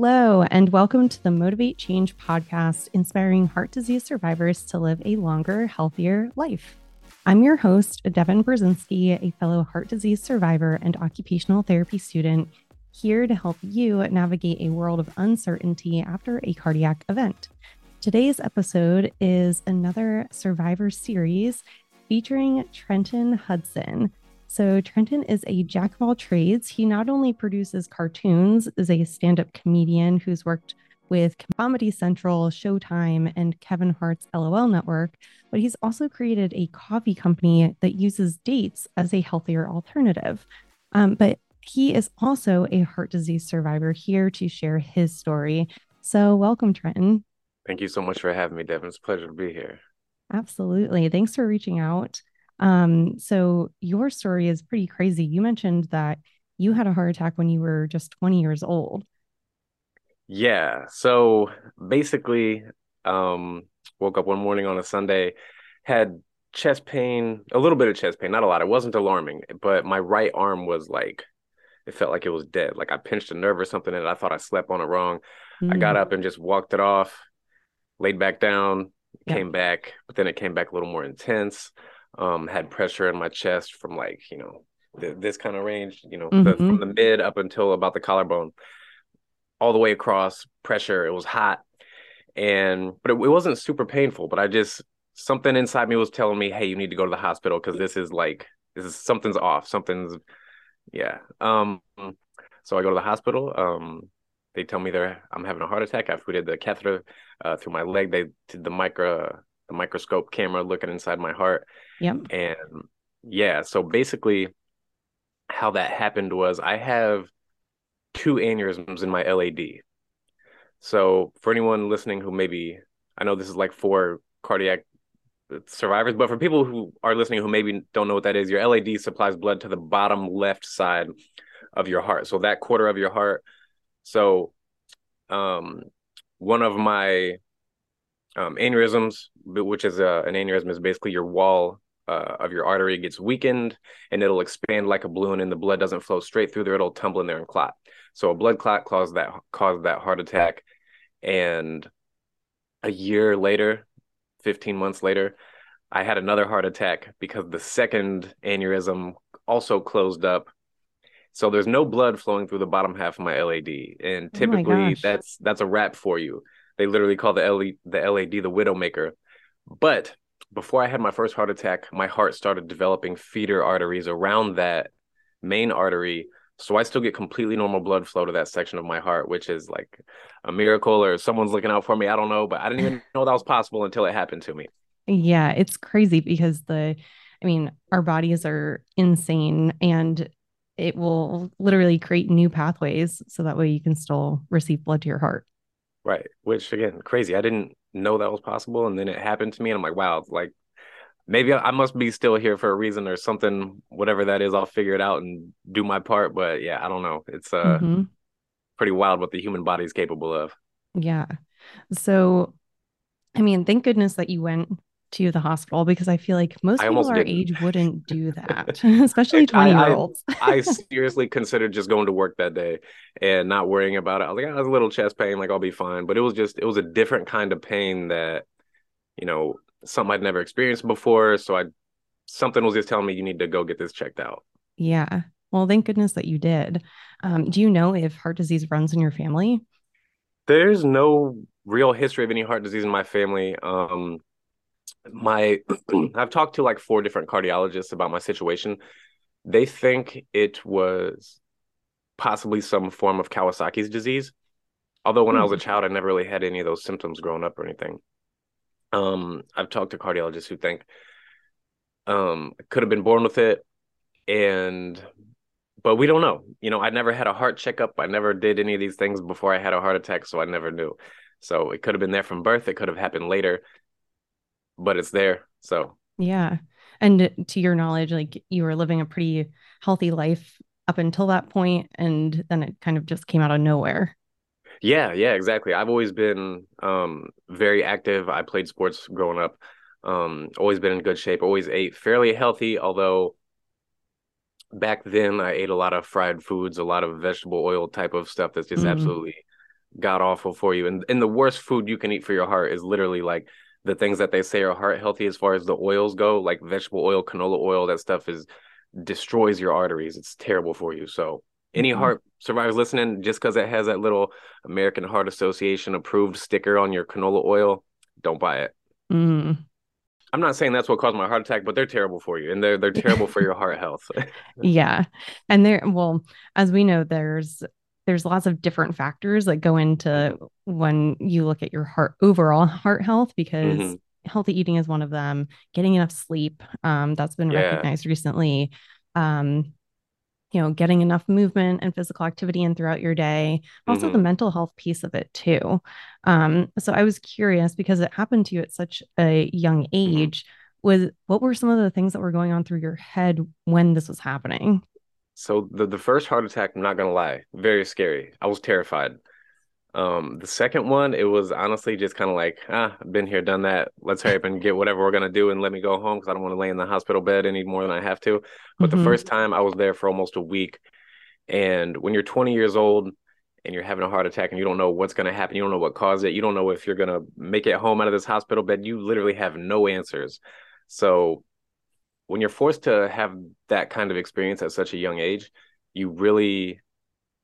Hello, and welcome to the Motivate Change podcast, inspiring heart disease survivors to live a longer, healthier life. I'm your host, Devon Brzezinski, a fellow heart disease survivor and occupational therapy student, here to help you navigate a world of uncertainty after a cardiac event. Today's episode is another survivor series featuring Trenton Hudson. So, Trenton is a jack of all trades. He not only produces cartoons, is a stand up comedian who's worked with Comedy Central, Showtime, and Kevin Hart's LOL network, but he's also created a coffee company that uses dates as a healthier alternative. Um, but he is also a heart disease survivor here to share his story. So, welcome, Trenton. Thank you so much for having me, Devon. It's a pleasure to be here. Absolutely. Thanks for reaching out. Um, so your story is pretty crazy. You mentioned that you had a heart attack when you were just 20 years old. Yeah. So basically, um, woke up one morning on a Sunday, had chest pain, a little bit of chest pain, not a lot. It wasn't alarming, but my right arm was like, it felt like it was dead. Like I pinched a nerve or something and I thought I slept on it wrong. Mm. I got mm. up and just walked it off, laid back down, yeah. came back, but then it came back a little more intense um, had pressure in my chest from like you know th- this kind of range, you know, mm-hmm. the, from the mid up until about the collarbone, all the way across. Pressure. It was hot, and but it, it wasn't super painful. But I just something inside me was telling me, hey, you need to go to the hospital because this is like this is something's off. Something's yeah. Um. So I go to the hospital. Um. They tell me they're I'm having a heart attack after we did the catheter uh, through my leg. They did the micro the microscope camera looking inside my heart. Yep. And yeah, so basically how that happened was I have two aneurysms in my LAD. So for anyone listening who maybe I know this is like for cardiac survivors, but for people who are listening who maybe don't know what that is, your LAD supplies blood to the bottom left side of your heart. So that quarter of your heart. So um one of my um, aneurysms, which is a, an aneurysm is basically your wall uh, of your artery gets weakened and it'll expand like a balloon and the blood doesn't flow straight through there. It'll tumble in there and clot. So a blood clot caused that caused that heart attack. And a year later, 15 months later, I had another heart attack because the second aneurysm also closed up. So there's no blood flowing through the bottom half of my LAD. And oh typically oh that's that's a wrap for you. They literally call the LAD the LAD the widowmaker. But before I had my first heart attack, my heart started developing feeder arteries around that main artery. So I still get completely normal blood flow to that section of my heart, which is like a miracle or someone's looking out for me. I don't know, but I didn't even know that was possible until it happened to me. Yeah, it's crazy because the I mean, our bodies are insane and it will literally create new pathways so that way you can still receive blood to your heart. Right. Which again, crazy. I didn't know that was possible. And then it happened to me. And I'm like, wow, like maybe I must be still here for a reason or something, whatever that is, I'll figure it out and do my part. But yeah, I don't know. It's uh mm-hmm. pretty wild what the human body is capable of. Yeah. So I mean, thank goodness that you went to the hospital because I feel like most people our didn't. age wouldn't do that, especially 20 year olds. I, I, seriously considered just going to work that day and not worrying about it. I was like, oh, I was a little chest pain, like I'll be fine. But it was just, it was a different kind of pain that, you know, something I'd never experienced before. So I, something was just telling me you need to go get this checked out. Yeah. Well, thank goodness that you did. Um, do you know if heart disease runs in your family? There's no real history of any heart disease in my family. Um, my I've talked to like four different cardiologists about my situation. They think it was possibly some form of Kawasaki's disease. Although when mm-hmm. I was a hmm. child, I never really had any of those symptoms growing up or anything. Um, I've talked to cardiologists who think um I could have been born with it and but we don't know. You know, I never had a heart checkup. I never did any of these things before I had a heart attack, so I never knew. So it could have been there from birth. It could have happened later but it's there. So yeah. And to your knowledge, like you were living a pretty healthy life up until that point, and then it kind of just came out of nowhere. Yeah, yeah, exactly. I've always been um, very active. I played sports growing up. Um, always been in good shape. Always ate fairly healthy, although back then I ate a lot of fried foods, a lot of vegetable oil type of stuff that's just mm-hmm. absolutely god awful for you. And and the worst food you can eat for your heart is literally like the things that they say are heart healthy as far as the oils go, like vegetable oil, canola oil, that stuff is destroys your arteries. It's terrible for you. So any mm-hmm. heart survivors listening, just because it has that little American Heart Association approved sticker on your canola oil, don't buy it. Mm. I'm not saying that's what caused my heart attack, but they're terrible for you and they're they're terrible for your heart health. yeah. And there well, as we know, there's there's lots of different factors that go into when you look at your heart overall heart health because mm-hmm. healthy eating is one of them getting enough sleep um, that's been yeah. recognized recently um, you know getting enough movement and physical activity in throughout your day also mm-hmm. the mental health piece of it too um, so i was curious because it happened to you at such a young mm-hmm. age was what were some of the things that were going on through your head when this was happening so the the first heart attack, I'm not gonna lie, very scary. I was terrified. Um, the second one, it was honestly just kind of like, ah, I've been here, done that. Let's hurry up and get whatever we're gonna do and let me go home because I don't want to lay in the hospital bed any more than I have to. But mm-hmm. the first time, I was there for almost a week, and when you're 20 years old and you're having a heart attack and you don't know what's gonna happen, you don't know what caused it, you don't know if you're gonna make it home out of this hospital bed, you literally have no answers. So when you're forced to have that kind of experience at such a young age, you really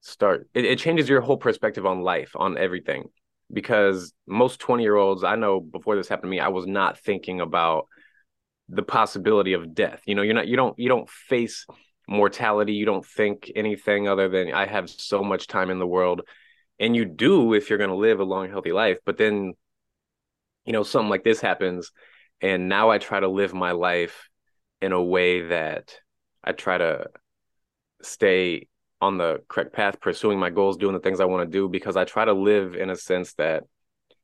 start it, it changes your whole perspective on life, on everything. Because most 20 year olds, I know before this happened to me, I was not thinking about the possibility of death. You know, you're not you don't you don't face mortality, you don't think anything other than I have so much time in the world. And you do if you're gonna live a long, healthy life. But then, you know, something like this happens. And now I try to live my life in a way that I try to stay on the correct path, pursuing my goals, doing the things I want to do, because I try to live in a sense that,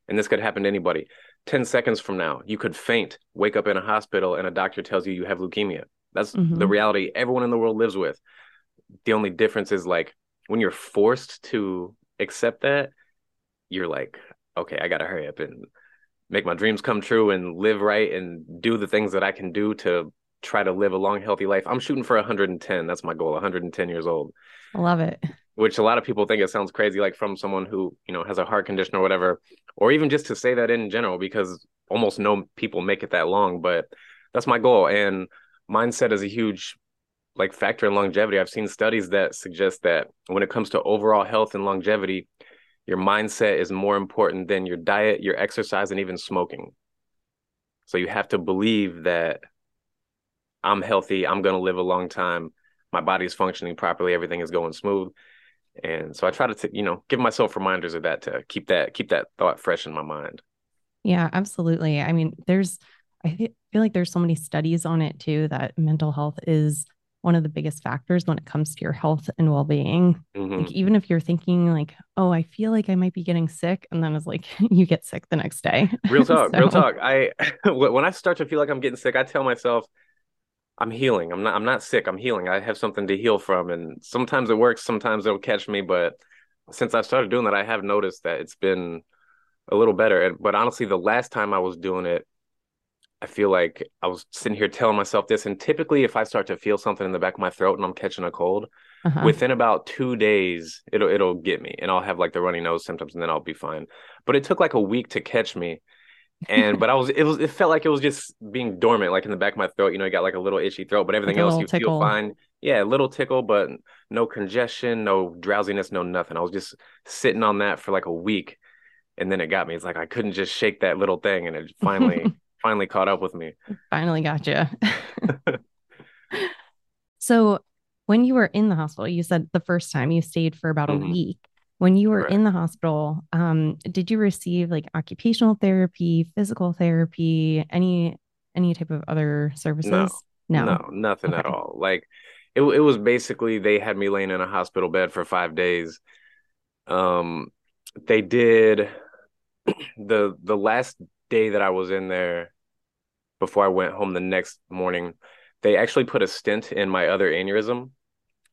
and this could happen to anybody. 10 seconds from now, you could faint, wake up in a hospital, and a doctor tells you you have leukemia. That's mm-hmm. the reality everyone in the world lives with. The only difference is like when you're forced to accept that, you're like, okay, I got to hurry up and make my dreams come true and live right and do the things that I can do to try to live a long, healthy life. I'm shooting for 110. That's my goal. 110 years old. I love it. Which a lot of people think it sounds crazy, like from someone who you know has a heart condition or whatever, or even just to say that in general, because almost no people make it that long. But that's my goal, and mindset is a huge like factor in longevity. I've seen studies that suggest that when it comes to overall health and longevity, your mindset is more important than your diet, your exercise, and even smoking. So you have to believe that I'm healthy. I'm going to live a long time. My body is functioning properly. Everything is going smooth. And so I try to, t- you know, give myself reminders of that to keep that keep that thought fresh in my mind. Yeah, absolutely. I mean, there's I feel like there's so many studies on it too that mental health is one of the biggest factors when it comes to your health and well-being. Mm-hmm. Like even if you're thinking like, "Oh, I feel like I might be getting sick," and then it's like you get sick the next day. Real talk, so... real talk. I when I start to feel like I'm getting sick, I tell myself, I'm healing. I'm not I'm not sick. I'm healing. I have something to heal from. And sometimes it works, sometimes it'll catch me. But since I started doing that, I have noticed that it's been a little better. And but honestly, the last time I was doing it, I feel like I was sitting here telling myself this. And typically if I start to feel something in the back of my throat and I'm catching a cold, uh-huh. within about two days, it'll it'll get me and I'll have like the runny nose symptoms and then I'll be fine. But it took like a week to catch me and but I was it was it felt like it was just being dormant, like in the back of my throat. You know, you got like a little itchy throat, but everything like else you tickle. feel fine. Yeah, a little tickle, but no congestion, no drowsiness, no nothing. I was just sitting on that for like a week, and then it got me. It's like I couldn't just shake that little thing, and it finally finally caught up with me. Finally got you. so when you were in the hospital, you said the first time you stayed for about mm-hmm. a week. When you were right. in the hospital, um, did you receive like occupational therapy, physical therapy, any any type of other services? No, no, no nothing okay. at all. Like it, it was basically they had me laying in a hospital bed for five days. Um, they did the the last day that I was in there before I went home the next morning. They actually put a stent in my other aneurysm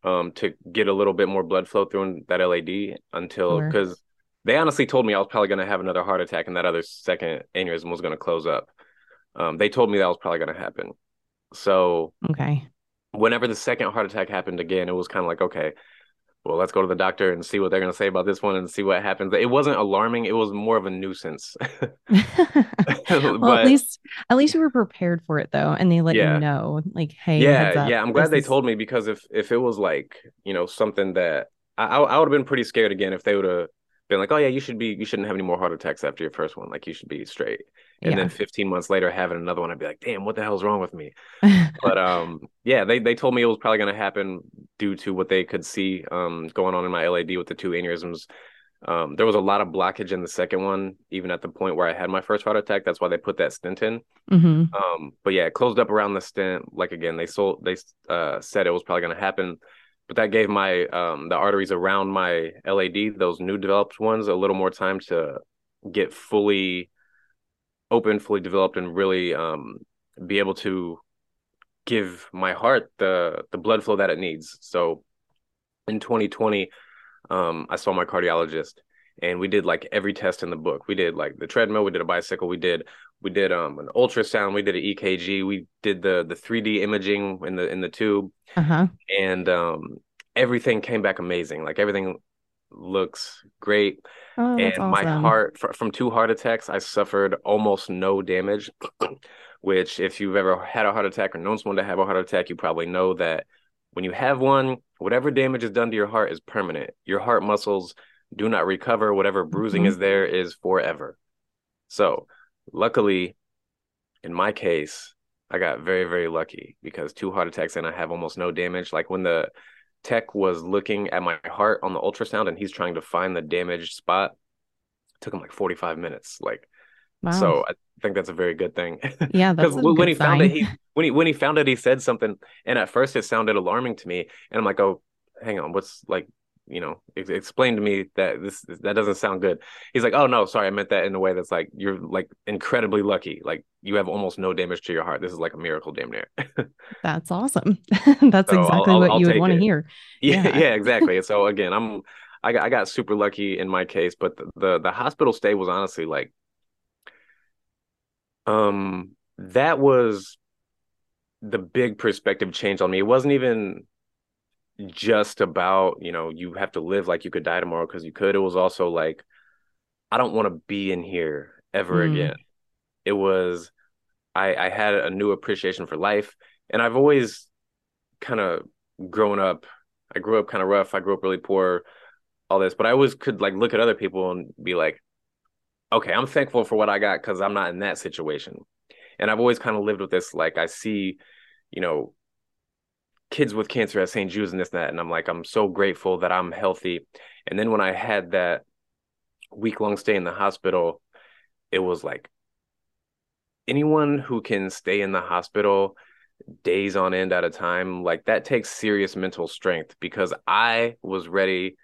um, to get a little bit more blood flow through that LAD until because sure. they honestly told me I was probably going to have another heart attack and that other second aneurysm was going to close up. Um, they told me that was probably going to happen. So okay, whenever the second heart attack happened again, it was kind of like okay, well, let's go to the doctor and see what they're going to say about this one and see what happens. It wasn't alarming. It was more of a nuisance. well, but at least at least you were prepared for it though, and they let yeah, you know, like, hey, yeah, yeah. I'm glad this they is told me because if if it was like you know something that I, I would have been pretty scared again if they would have been like, oh yeah, you should be you shouldn't have any more heart attacks after your first one. Like you should be straight. And yeah. then 15 months later having another one, I'd be like, damn, what the hell's wrong with me? But um, yeah, they they told me it was probably going to happen due to what they could see um going on in my LAD with the two aneurysms. Um, there was a lot of blockage in the second one, even at the point where I had my first heart attack. That's why they put that stent in. hmm Um, but yeah, it closed up around the stent. Like again, they sold they uh said it was probably going to happen, but that gave my um the arteries around my LAD, those new developed ones, a little more time to get fully open, fully developed, and really um be able to give my heart the the blood flow that it needs. So in 2020, um, I saw my cardiologist and we did like every test in the book. We did like the treadmill, we did a bicycle, we did we did um an ultrasound, we did an EKG, we did the the 3D imaging in the in the tube, Uh-huh. and um everything came back amazing. Like everything looks great. Oh, And my awesome. heart fr- from two heart attacks, I suffered almost no damage. Which, if you've ever had a heart attack or known someone to have a heart attack, you probably know that when you have one, whatever damage is done to your heart is permanent. Your heart muscles do not recover. Whatever bruising Mhm. is there is forever. So, luckily, in my case, I got very, very lucky because two heart attacks and I have almost no damage. Like when the tech was looking at my heart on the ultrasound and he's trying to find the damaged spot, it took him like 45 minutes. Like, Wow. so I think that's a very good thing. Yeah, Because when good he found it, he when he when he found it, he said something, and at first it sounded alarming to me, and I'm like, oh, hang on, what's like, you know, ex- explain to me that this that doesn't sound good. He's like, oh no, sorry, I meant that in a way that's like you're like incredibly lucky, like you have almost no damage to your heart. This is like a miracle, damn near. That's awesome. That's So I'll exactly I'll, what I'll you would want to hear. Yeah, Yeah. yeah, exactly. So again, I'm I got I got super lucky in my case, but the the, the hospital stay was honestly like um that was the big perspective change on me. It wasn't even just about, you know, you have to live like you could die tomorrow because you could. It was also like, I don't want to be in here ever Mm, again. It was, I, I had a new appreciation for life. And I've always kind of grown up. I grew up kind of rough. I grew up really poor, all this, but I always could like look at other people and be like, okay, I'm thankful for what I got because I'm not in that situation. And I've always kind of lived with this. Like, I see, you know, kids with cancer at St. Jude's and this and that. And I'm like, I'm so grateful that I'm healthy. And then when I had that week long stay in the hospital, it was like anyone who can stay in the hospital days on end at a time, like that takes serious mental strength because I was ready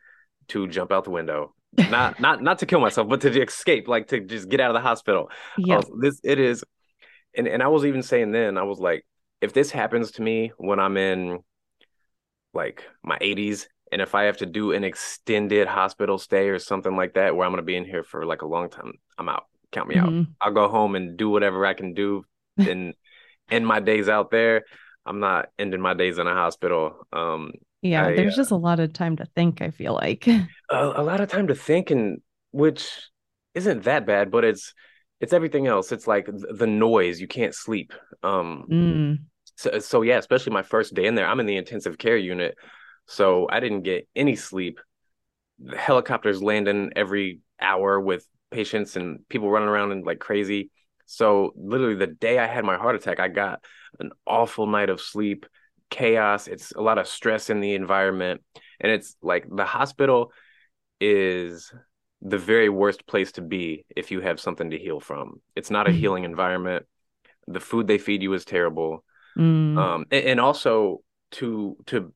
to jump out the window. Not not not to kill myself, but to escape, like to just get out of the hospital. Yeah. this it is and and I was even saying then, I was like, if this happens to me when I'm in like my 80s, and if I have to do an extended hospital stay or something like that, where I'm gonna be in here for like a long time, I'm out. Count me out. Mhm. I'll go home and do whatever I can do and end my days out there. I'm not ending my days in a hospital. Um, Yeah, I there's just a lot of time to think, I feel like. a, a lot of time to think, and which isn't that bad, but it's it's everything else. It's like th- the noise. You can't sleep. Um, Mm, So, so yeah, especially my first day in there, I'm in the intensive care unit, so I didn't get any sleep. The helicopters landing every hour with patients and people running around and like crazy. So literally the day I had my heart attack, I got an awful night of sleep, chaos. It's a lot of stress in the environment, and it's like the hospital is the very worst place to be if you have something to heal from. It's not a Mhm. healing environment. The food they feed you is terrible mm, um and, and also to to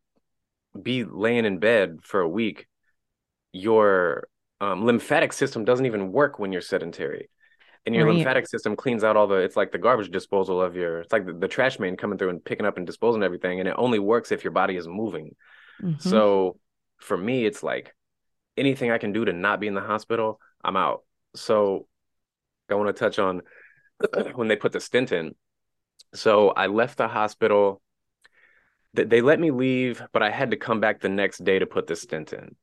be laying in bed for a week your um lymphatic system doesn't even work when you're sedentary and your right. lymphatic system cleans out all the it's like the garbage disposal of your it's like the, the trash man coming through and picking up and disposing everything and it only works if your body is moving Mhm. so for me it's like anything i can do to not be in the hospital i'm out so i want to touch on when they put the stent in so i left the hospital they let me leave, but I had to come back the next day to put the stent in.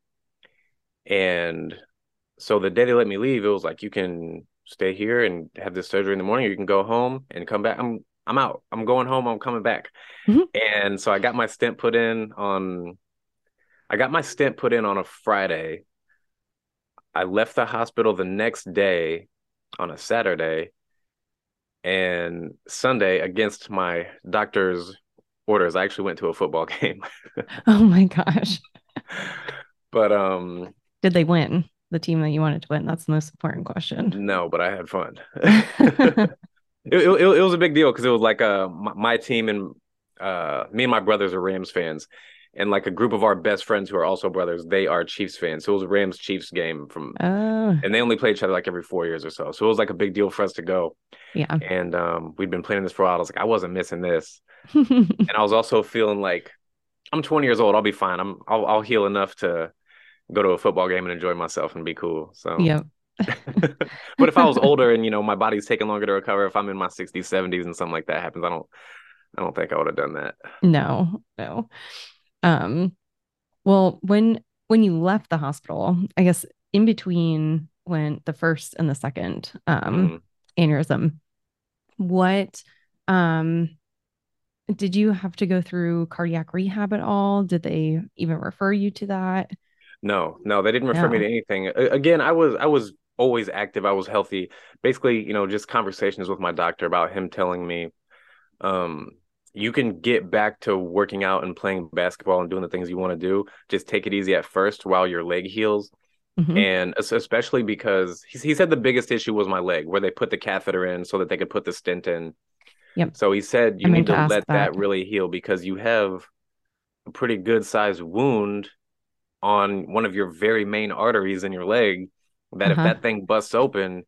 And so the day they let me leave, it was like you can stay here and have this surgery in the morning, or you can go home and come back. I'm I'm out. I'm going home. I'm coming back. Mm-hmm. And so I got my stent put in on I got my stent put in on a Friday. I left the hospital the next day on a Saturday and Sunday against my doctor's orders. I actually went to a football game. oh my gosh. but um did they win? The team that you wanted to win? That's the most important question. No, but I had fun. it, it, it, was a big deal because it was like uh my, my team and uh me and my brothers are Rams fans and like a group of our best friends who are also brothers, they are Chiefs fans. So it was a Rams Chiefs game from, oh. and they only play each other like every four years or so. So it was like a big deal for us to go. Yeah. And um, we'd been playing this for a while. I was like, I wasn't missing this, and I was also feeling like I'm 20 years old. I'll be fine. I'm I'll, I'll heal enough to go to a football game and enjoy myself and be cool. So yeah. but if I was older and you know my body's taking longer to recover, if I'm in my 60s, 70s, and something like that happens, I don't, I don't think I would have done that. No, no. Um, well, when when you left the hospital, I guess in between when the first and the second um mm-hmm. aneurysm, what um did you have to go through cardiac rehab at all? Did they even refer you to that? No, no, they didn't refer no. me to anything. Again, I was I was always active. I was healthy. Basically, you know, just conversations with my doctor about him telling me um you can get back to working out and playing basketball and doing the things you want to do. Just take it easy at first while your leg heals. Mm-hmm. And especially because he, he said the biggest issue was my leg, where they put the catheter in so that they could put the stent in. Yep. So he said you I need to, to let that. that really heal because you have a pretty good sized wound on one of your very main arteries in your leg. That uh-huh. if that thing busts open,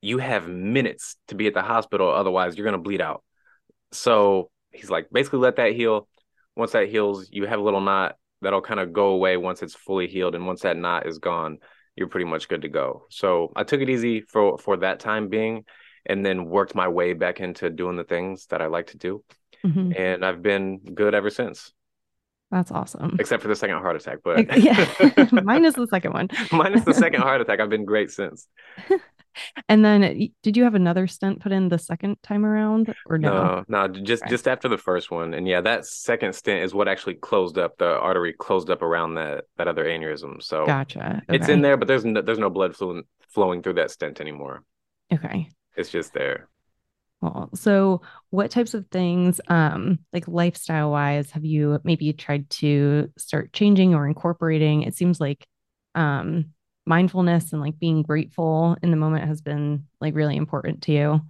you have minutes to be at the hospital. Otherwise, you're going to bleed out. So he's like, basically let that heal. Once that heals, you have a little knot that'll kind of go away once it's fully healed. And once that knot is gone, you're pretty much good to go. So I took it easy for for that time being and then worked my way back into doing the things that I like to do. Mm-hmm. And I've been good ever since. That's awesome. Except for the second heart attack, but yeah, minus the second one. minus the second heart attack. I've been great since. And then did you have another stent put in the second time around or no? No, no just just after the first one. And yeah, that second stent is what actually closed up the artery closed up around that that other aneurysm. So Gotcha. Okay. It's in there, but there's no, there's no blood flowing flowing through that stent anymore. Okay. It's just there. Well, so what types of things, um, like lifestyle wise, have you maybe tried to start changing or incorporating? It seems like um mindfulness and like being grateful in the moment has been like really important to you?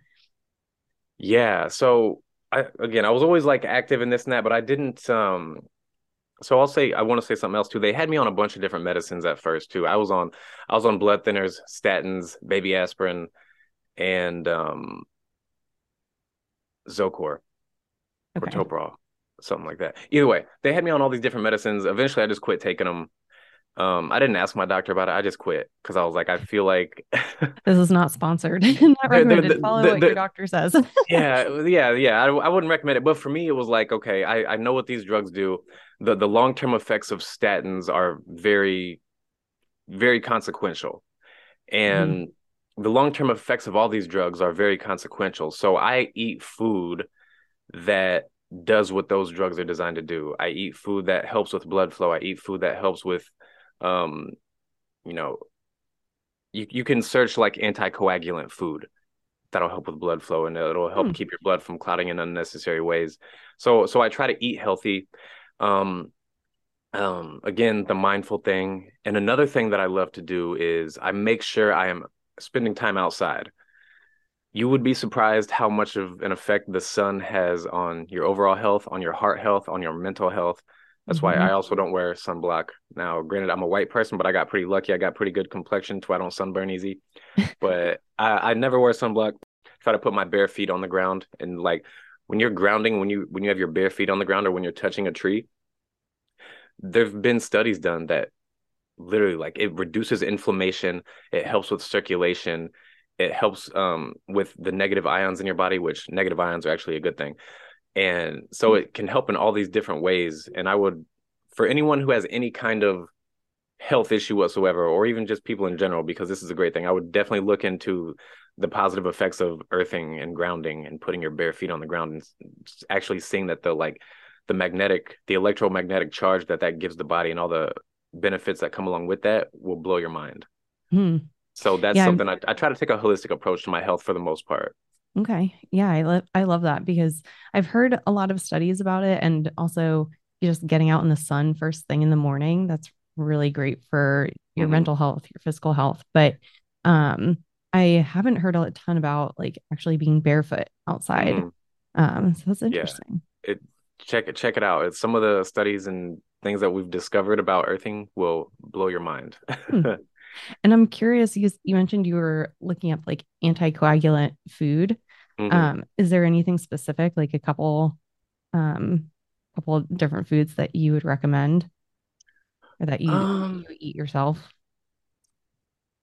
Yeah. So I again I was always like active in this and that, but I didn't um so I'll say I want to say something else too. They had me on a bunch of different medicines at first too. I was on I was on blood thinners, statins, baby aspirin, and um Zocor okay. or Toprol, something like that. Either way, they had me on all these different medicines. Eventually I just quit taking them um, I didn't ask my doctor about it. I just quit because I was like, I feel like this is not sponsored, not recommended. The, the, Follow the, what your doctor says. yeah, yeah, yeah. I, I wouldn't recommend it, but for me, it was like, okay, I, I know what these drugs do. the The long term effects of statins are very, very consequential, and mm-hmm. the long term effects of all these drugs are very consequential. So I eat food that does what those drugs are designed to do. I eat food that helps with blood flow. I eat food that helps with um, you know, you you can search like anticoagulant food that'll help with blood flow and it'll help hmm. keep your blood from clotting in unnecessary ways. So so I try to eat healthy. Um, um, again, the mindful thing. And another thing that I love to do is I make sure I am spending time outside. You would be surprised how much of an effect the sun has on your overall health, on your heart health, on your mental health. That's mm-hmm. why I also don't wear sunblock. Now, granted, I'm a white person, but I got pretty lucky. I got pretty good complexion, so I don't sunburn easy. but I, I never wear sunblock. Try to put my bare feet on the ground, and like when you're grounding, when you when you have your bare feet on the ground, or when you're touching a tree, there've been studies done that literally like it reduces inflammation. It helps with circulation. It helps um, with the negative ions in your body, which negative ions are actually a good thing And so it can help in all these different ways. And I would, for anyone who has any kind of health issue whatsoever, or even just people in general, because this is a great thing, I would definitely look into the positive effects of earthing and grounding and putting your bare feet on the ground and actually seeing that the like the magnetic, the electromagnetic charge that that gives the body and all the benefits that come along with that will blow your mind. Hmm. So that's yeah, something I, I try to take a holistic approach to my health for the most part. Okay. Yeah, I love I love that because I've heard a lot of studies about it and also just getting out in the sun first thing in the morning. That's really great for your mm-hmm. mental health, your physical health. But um I haven't heard a ton about like actually being barefoot outside. Mm-hmm. Um so that's interesting. Yeah. It check it check it out. It's some of the studies and things that we've discovered about earthing will blow your mind. hmm. And I'm curious, you, you mentioned you were looking up like anticoagulant food. Mm-hmm. Um, is there anything specific, like a couple, um, couple different foods that you would recommend or that you, um, you eat yourself?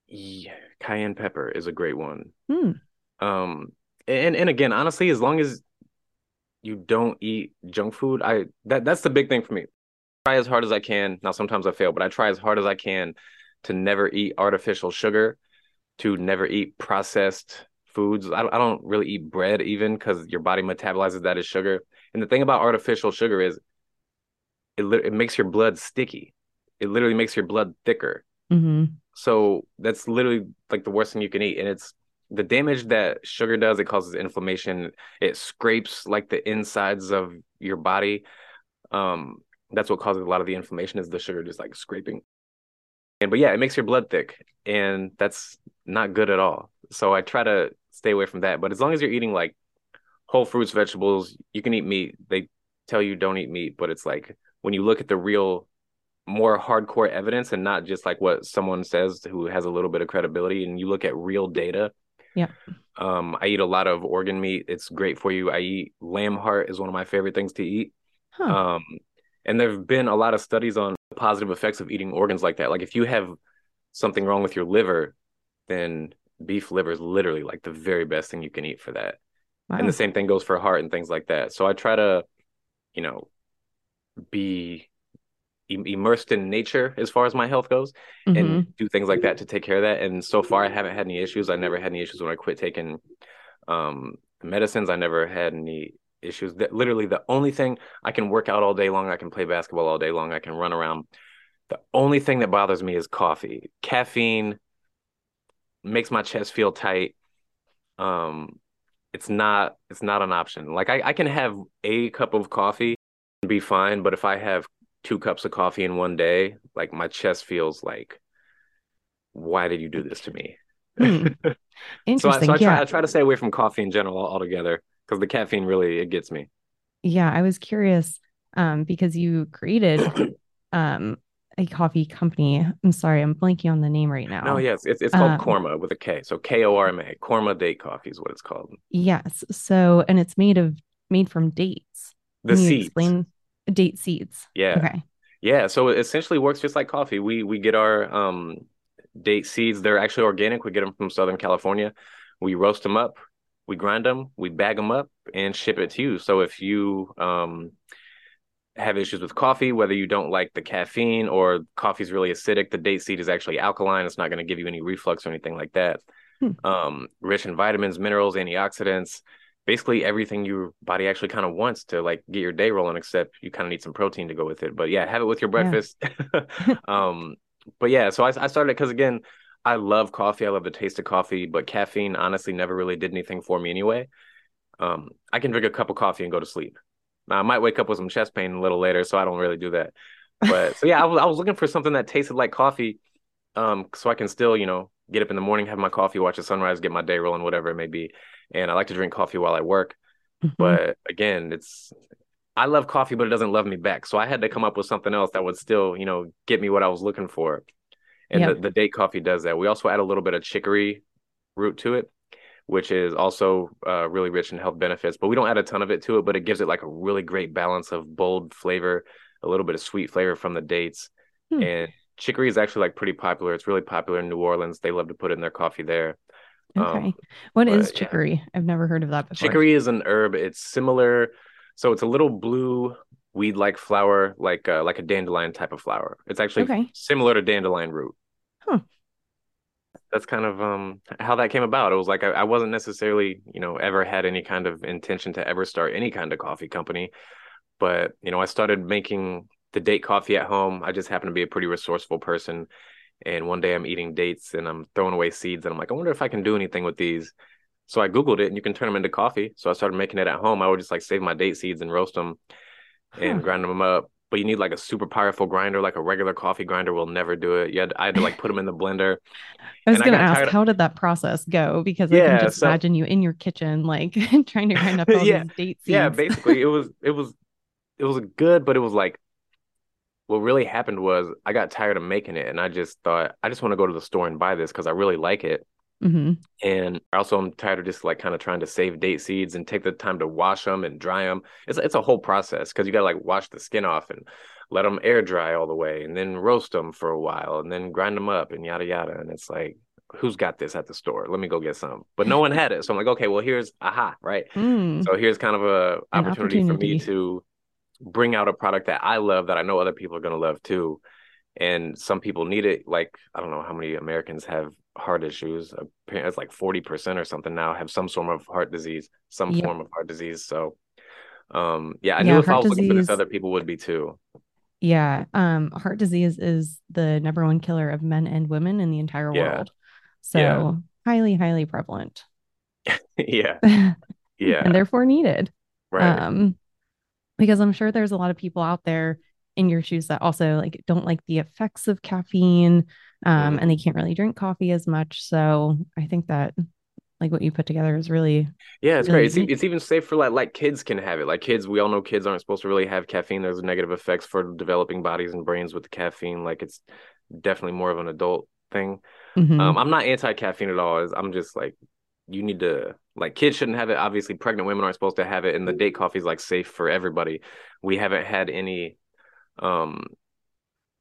Yeah, cayenne pepper is a great one. Hmm. Um, and and again, honestly, as long as you don't eat junk food, I that that's the big thing for me. Try as hard as I can. Now sometimes I fail, but I try as hard as I can to never eat artificial sugar, to never eat processed foods. I don't, I don't really eat bread even because your body metabolizes that as sugar. And the thing about artificial sugar is it, it makes your blood sticky. It literally makes your blood thicker. Mm-hmm. So that's literally like the worst thing you can eat. And it's the damage that sugar does. It causes inflammation. It scrapes like the insides of your body. Um, that's what causes a lot of the inflammation is the sugar just like scraping and but yeah, it makes your blood thick, and that's not good at all. So I try to stay away from that. But as long as you're eating like whole fruits, vegetables, you can eat meat. They tell you don't eat meat, but it's like when you look at the real more hardcore evidence and not just like what someone says who has a little bit of credibility and you look at real data yeah um i eat a lot of organ meat it's great for you i eat lamb heart is one of my favorite things to eat huh. um and there have been a lot of studies on positive effects of eating organs like that. Like if you have something wrong with your liver, then beef liver is literally like the very best thing you can eat for that. Wow. And the same thing goes for heart and things like that. So I try to, you know, be immersed in nature as far as my health goes mm-hmm. and do things like that to take care of that. And so far I haven't had any issues. I never had any issues when I quit taking um medicines. I never had any issues. That literally the only thing I can work out all day long, I can play basketball all day long, I can run around. The only thing that bothers me is coffee. Caffeine makes my chest feel tight. Um, it's not it's not an option. Like I, I can have a cup of coffee and be fine, but if I have two cups of coffee in one day, like my chest feels like, why did you do this to me? Hmm. Interesting. so, I, so I, try, I try to stay away from coffee in general altogether because the caffeine really it gets me. Yeah, I was curious um, because you created um, a coffee company. I'm sorry, I'm blanking on the name right now. No, yes, it's it's called um, Korma with a K. So K O R M A. Korma Date Coffee is what it's called. Yes. So and it's made of made from dates. The Can seeds. explain date seeds. Yeah. Okay. Yeah. So it essentially works just like coffee. We we get our um date seeds. They're actually organic. We get them from Southern California. We roast them up we grind them, we bag them up, and ship it to you. So if you um, have issues with coffee, whether you don't like the caffeine or coffee is really acidic, the date seed is actually alkaline. It's not going to give you any reflux or anything like that. Hmm. Um, rich in vitamins, minerals, antioxidants, basically everything your body actually kind of wants to like get your day rolling, except you kind of need some protein to go with it. But yeah, have it with your breakfast. Yeah. um, but yeah, so I, I started because again, I love coffee. I love the taste of coffee, but caffeine honestly never really did anything for me anyway. Um, I can drink a cup of coffee and go to sleep. Now, I might wake up with some chest pain a little later, so I don't really do that. But so yeah, I was I was looking for something that tasted like coffee, um, so I can still you know get up in the morning, have my coffee, watch the sunrise, get my day rolling, whatever it may be. And I like to drink coffee while I work. Mm-hmm. But again, it's I love coffee, but it doesn't love me back. So I had to come up with something else that would still, you know, get me what I was looking for and yep. the, the date coffee does that. We also add a little bit of chicory root to it, which is also uh, really rich in health benefits. But we don't add a ton of it to it, but it gives it like a really great balance of bold flavor, a little bit of sweet flavor from the dates, hmm. and chicory is actually like pretty popular. It's really popular in New Orleans. They love to put it in their coffee there. Okay. Um, what is chicory? Yeah. I've never heard of that before. Chicory is an herb. It's similar. So it's a little blue weed like flower, like uh, like a dandelion type of flower. It's actually Okay. similar to dandelion root. Huh. That's kind of um how that came about. It was like I, I wasn't necessarily, you know, ever had any kind of intention to ever start any kind of coffee company. But, you know, I started making the date coffee at home. I just happen to be a pretty resourceful person. And one day I'm eating dates and I'm throwing away seeds and I'm like, I wonder if I can do anything with these. So I Googled it and you can turn them into coffee. So I started making it at home. I would just like save my date seeds and roast them and Huh. grind them up. But you need like a super powerful grinder, like a regular coffee grinder will never do it. You had, I had to like put them in the blender. I was gonna ask, tired of- how did that process go? Because I can just so- imagine you in your kitchen, like trying to grind up all Yeah, these date seeds. Yeah, basically it was it was it was good, but it was like what really happened was I got tired of making it and I just thought I just want to go to the store and buy this because I really like it. Hmm And also I'm tired of just like kind of trying to save date seeds and take the time to wash them and dry them. It's it's a whole process because you got to like wash the skin off and let them air dry all the way and then roast them for a while and then grind them up and yada yada. And it's like, who's got this at the store? Let me go get some. But no one had it. So I'm like, okay, well here's aha, right? Mm. So here's kind of a An opportunity, for me to bring out a product that I love that I know other people are going to love too. And some people need it. Like I don't know how many Americans have heart issues. Apparently, It's like forty percent or something now have some form of heart disease, some Yep. form of heart disease. So, um, yeah, I Yeah, knew if I was looking for this, other people would be too. Yeah. Um, heart disease is the number one killer of men and women in the entire Yeah. world. So Yeah. highly, highly prevalent. yeah, Yeah. and therefore needed. right. Um, because I'm sure there's a lot of people out there in your shoes that also like don't like the effects of caffeine, um, Mhm. and they can't really drink coffee as much. So I think that like what you put together is really Yeah, it's really great. It's, neat. it's even safe for like like kids can have it. Like kids, we all know kids aren't supposed to really have caffeine. There's negative effects for developing bodies and brains with the caffeine. Like it's definitely more of an adult thing. Mhm. Um, I'm not anti-caffeine at all. I'm just like you need to like kids shouldn't have it. Obviously, pregnant women aren't supposed to have it, and the date coffee is like safe for everybody. We haven't had any. Um,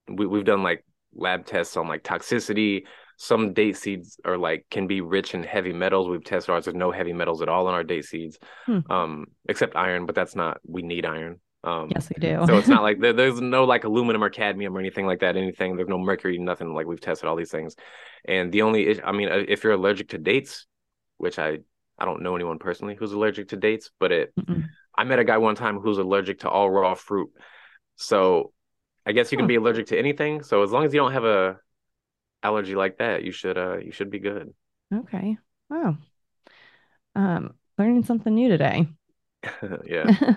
we we've done like lab tests on like toxicity. Some date seeds are like can be rich in heavy metals. We've tested ours. There's no heavy metals at all in our date seeds, Hmm. um, except iron. But that's not. We need iron. Um, yes, we do. so it's not like there, there's no like aluminum or cadmium or anything like that. Anything there's no mercury, nothing. Like we've tested all these things, and the only I mean, uh, if you're allergic to dates, which I I don't know anyone personally who's allergic to dates, but it Mm-mm. I met a guy one time who's allergic to all raw fruit. So I guess you can be allergic to anything. So as long as you don't have a allergy like that, you should uh you should be good. Okay. Wow. Um, learning something new today. yeah.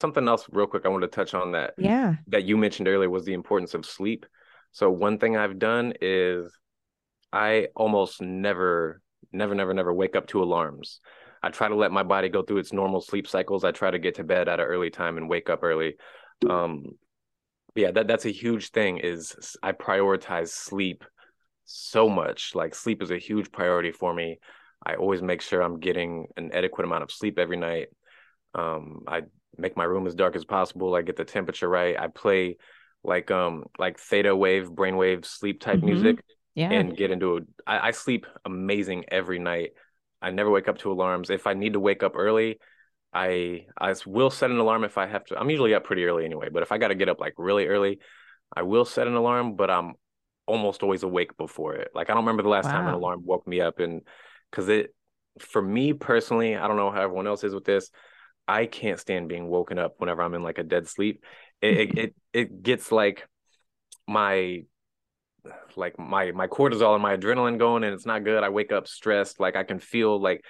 Something else real quick I want to touch on that Yeah. that you mentioned earlier was the importance of sleep. So one thing I've done is I almost never, never, never, never wake up to alarms. I try to let my body go through its normal sleep cycles. I try to get to bed at an early time and wake up early. Um, yeah, that that's a huge thing. Is I prioritize sleep so much. Like sleep is a huge priority for me. I always make sure I'm getting an adequate amount of sleep every night. Um, I make my room as dark as possible. I get the temperature right. I play like um like theta wave, brainwave sleep type Mhm. music Yeah. and get into it. I, I sleep amazing every night. I never wake up to alarms. If I need to wake up early, I I will set an alarm if I have to. I'm usually up pretty early anyway, but if I got to get up like really early, I will set an alarm, but I'm almost always awake before it. Like I don't remember the last time an alarm woke me up and cuz it for me personally, I don't know how everyone else is with this. I can't stand being woken up whenever I'm in like a dead sleep. It it it, it gets like my like my my cortisol and my adrenaline going and it's not good. I wake up stressed. Like I can feel like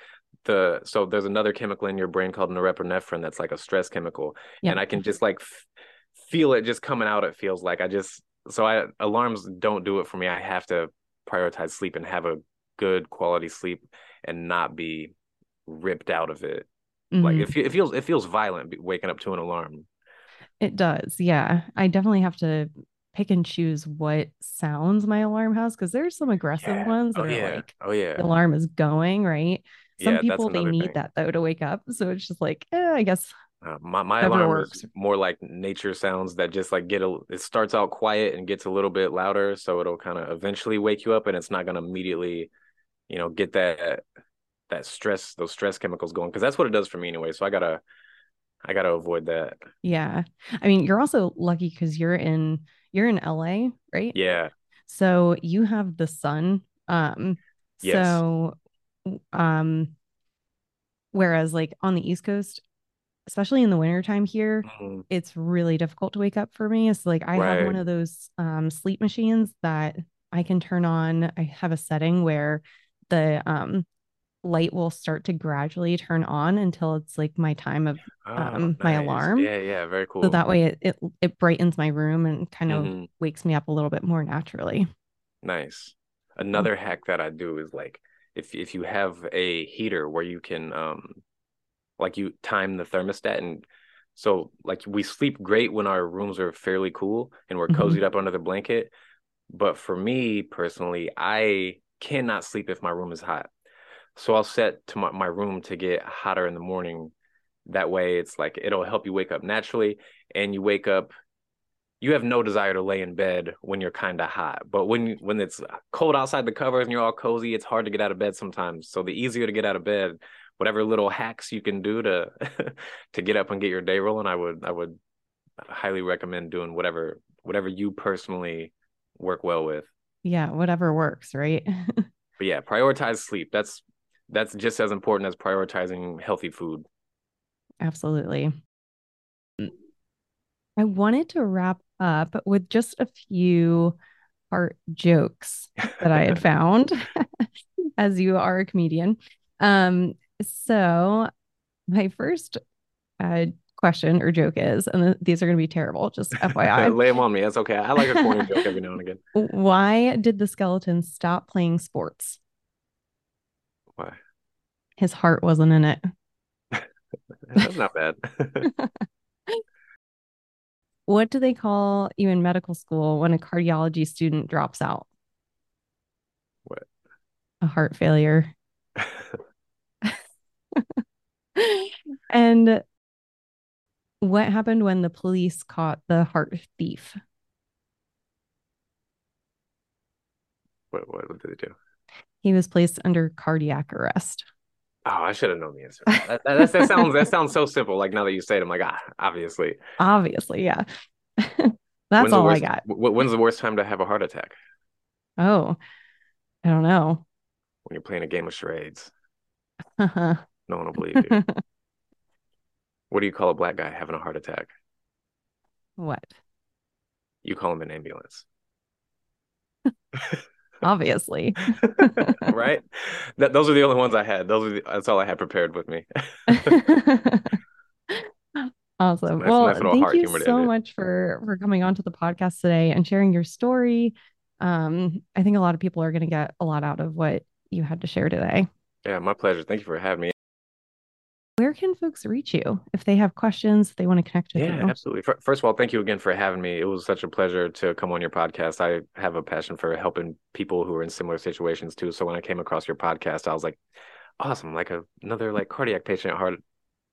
the so there's another chemical in your brain called norepinephrine that's like a stress chemical. Yep. And I can just like f- feel it just coming out, it feels like. I just so I alarms don't do it for me. I have to prioritize sleep and have a good quality sleep and not be ripped out of it. Like Mhm. it, it feels it feels violent waking up to an alarm. It does. Yeah. I definitely have to pick and choose what sounds my alarm has because there's some aggressive Yeah. ones that Oh are yeah. like Oh yeah. the alarm is going, right? Some Yeah, people they need thing. that though to wake up. So it's just like, eh, I guess Uh, my my alarm works. is more like nature sounds that just like get a it starts out quiet and gets a little bit louder so it'll kind of eventually wake you up and it's not going to immediately you know get that that stress those stress chemicals going because that's what it does for me anyway so I got to I got to avoid that. Yeah. I mean, you're also lucky because you're in you're in LA, right? Yeah. So you have the sun. Um Yes. so um whereas like on the East Coast, especially in the wintertime here, Mhm. it's really difficult to wake up for me. It's like I have one of those um sleep machines that I can turn on. I have a setting where the um light will start to gradually turn on until it's like my time of Oh, um my alarm. Yeah, yeah, very cool. So that way it it, it brightens my room and kind of Mhm. wakes me up a little bit more naturally. Nice. Another hack that I do is like if if you have a heater where you can um like you time the thermostat and so like we sleep great when our rooms are fairly cool and we're cozied up under the blanket. But for me personally, I cannot sleep if my room is hot. So I'll set to my, my room to get hotter in the morning. That way it's like it'll help you wake up naturally and you wake up you have no desire to lay in bed when you're kind of hot. But when when it's cold outside the covers and you're all cozy, it's hard to get out of bed sometimes. So the easier to get out of bed, whatever little hacks you can do to to get up and get your day rolling, I would I would highly recommend doing whatever whatever you personally work well with. Yeah, whatever works, right? But yeah, prioritize sleep. That's that's just as important as prioritizing healthy food. Absolutely. I wanted to wrap up with just a few heart jokes that I had found as you are a comedian. Um, so my first uh, question or joke is, and th- these are going to be terrible, just FYI. Lay them on me. That's okay. I like a corny joke every now and again. Why did the skeleton stop playing sports? Why? His heart wasn't in it. That's not bad. What do they call you in medical school when a cardiology student drops out? What? A heart failure. and what happened when the police caught the heart thief? what, what what did they do? He was placed under cardiac arrest. Oh, I should have known the answer. That, that, that, sounds that sounds so simple. Like now that you say it, I'm like, ah, obviously. Obviously, yeah. That's When's all worst, I got. wh- When's the worst time to have a heart attack? Oh, I don't know. When you're playing a game of charades. No one will believe you. what do you call a black guy having a heart attack? What? You call him an ambulance, Obviously. right? That those are the only ones I had. Those are the, that's all I had prepared with me. Awesome. Nice- well, nice thank you so much for for coming on to the podcast today and sharing your story. Um, I think a lot of people are going to get a lot out of what you had to share today. yeah, my pleasure. Thank you for having me. Where can folks reach you if they have questions, they want to connect with Yeah, you? absolutely. First of all, thank you again for having me. It was such a pleasure to come on your podcast. I have a passion for helping people who are in similar situations too. So when I came across your podcast, I was like, awesome, like a, another like cardiac patient, heart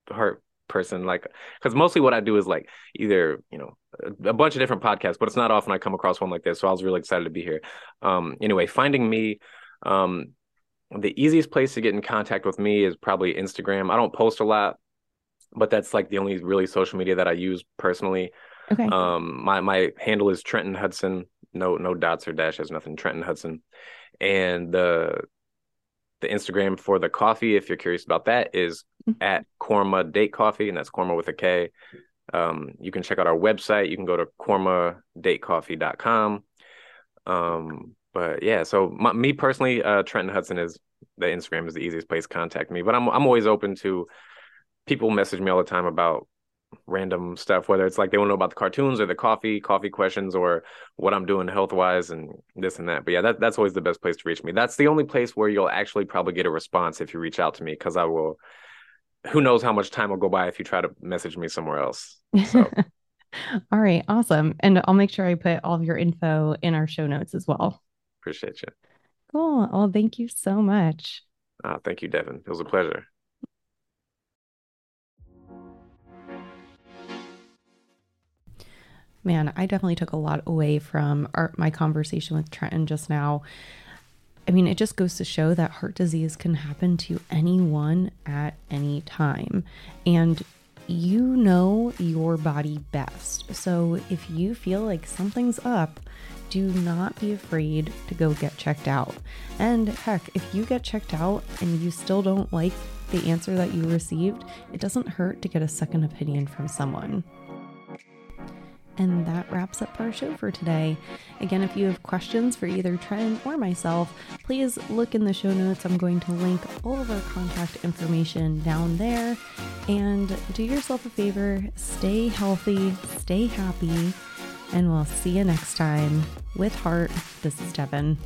heart person. Like, because mostly what I do is like either you know a, a bunch of different podcasts, but it's not often I come across one like this. So I was really excited to be here. Um, anyway, finding me. Um, the easiest place to get in contact with me is probably Instagram. I don't post a lot, but that's like the only really social media that I use personally. Okay. Um, my my handle is Trenton Hudson. No no dots or dashes, nothing. Trenton Hudson, and the the Instagram for the coffee, if you're curious about that, is Mhm. at Korma Date Coffee, and that's Korma with a K. Um, you can check out our website. You can go to kormadatecoffee.com. Um, but yeah, so my, me personally, uh, Trenton Hudson is the Instagram is the easiest place to contact me. But I'm I'm always open to people message me all the time about random stuff, whether it's like they want to know about the cartoons or the coffee, coffee questions, or what I'm doing health wise and this and that. But yeah, that, that's always the best place to reach me. That's the only place where you'll actually probably get a response if you reach out to me because I will. Who knows how much time will go by if you try to message me somewhere else. So all right. Awesome. And I'll make sure I put all of your info in our show notes as well. Appreciate you. Cool. Well, thank you so much. Uh, thank you, Devon. It was a pleasure. Man, I definitely took a lot away from our, my conversation with Trenton just now. I mean, it just goes to show that heart disease can happen to anyone at any time. And you know your body best. So if you feel like something's up, do not be afraid to go get checked out. And heck, if you get checked out and you still don't like the answer that you received, it doesn't hurt to get a second opinion from someone. And that wraps up our show for today. Again, if you have questions for either Trent or myself, please look in the show notes. I'm going to link all of our contact information down there. And do yourself a favor stay healthy, stay happy, and we'll see you next time. With heart, this is Devon.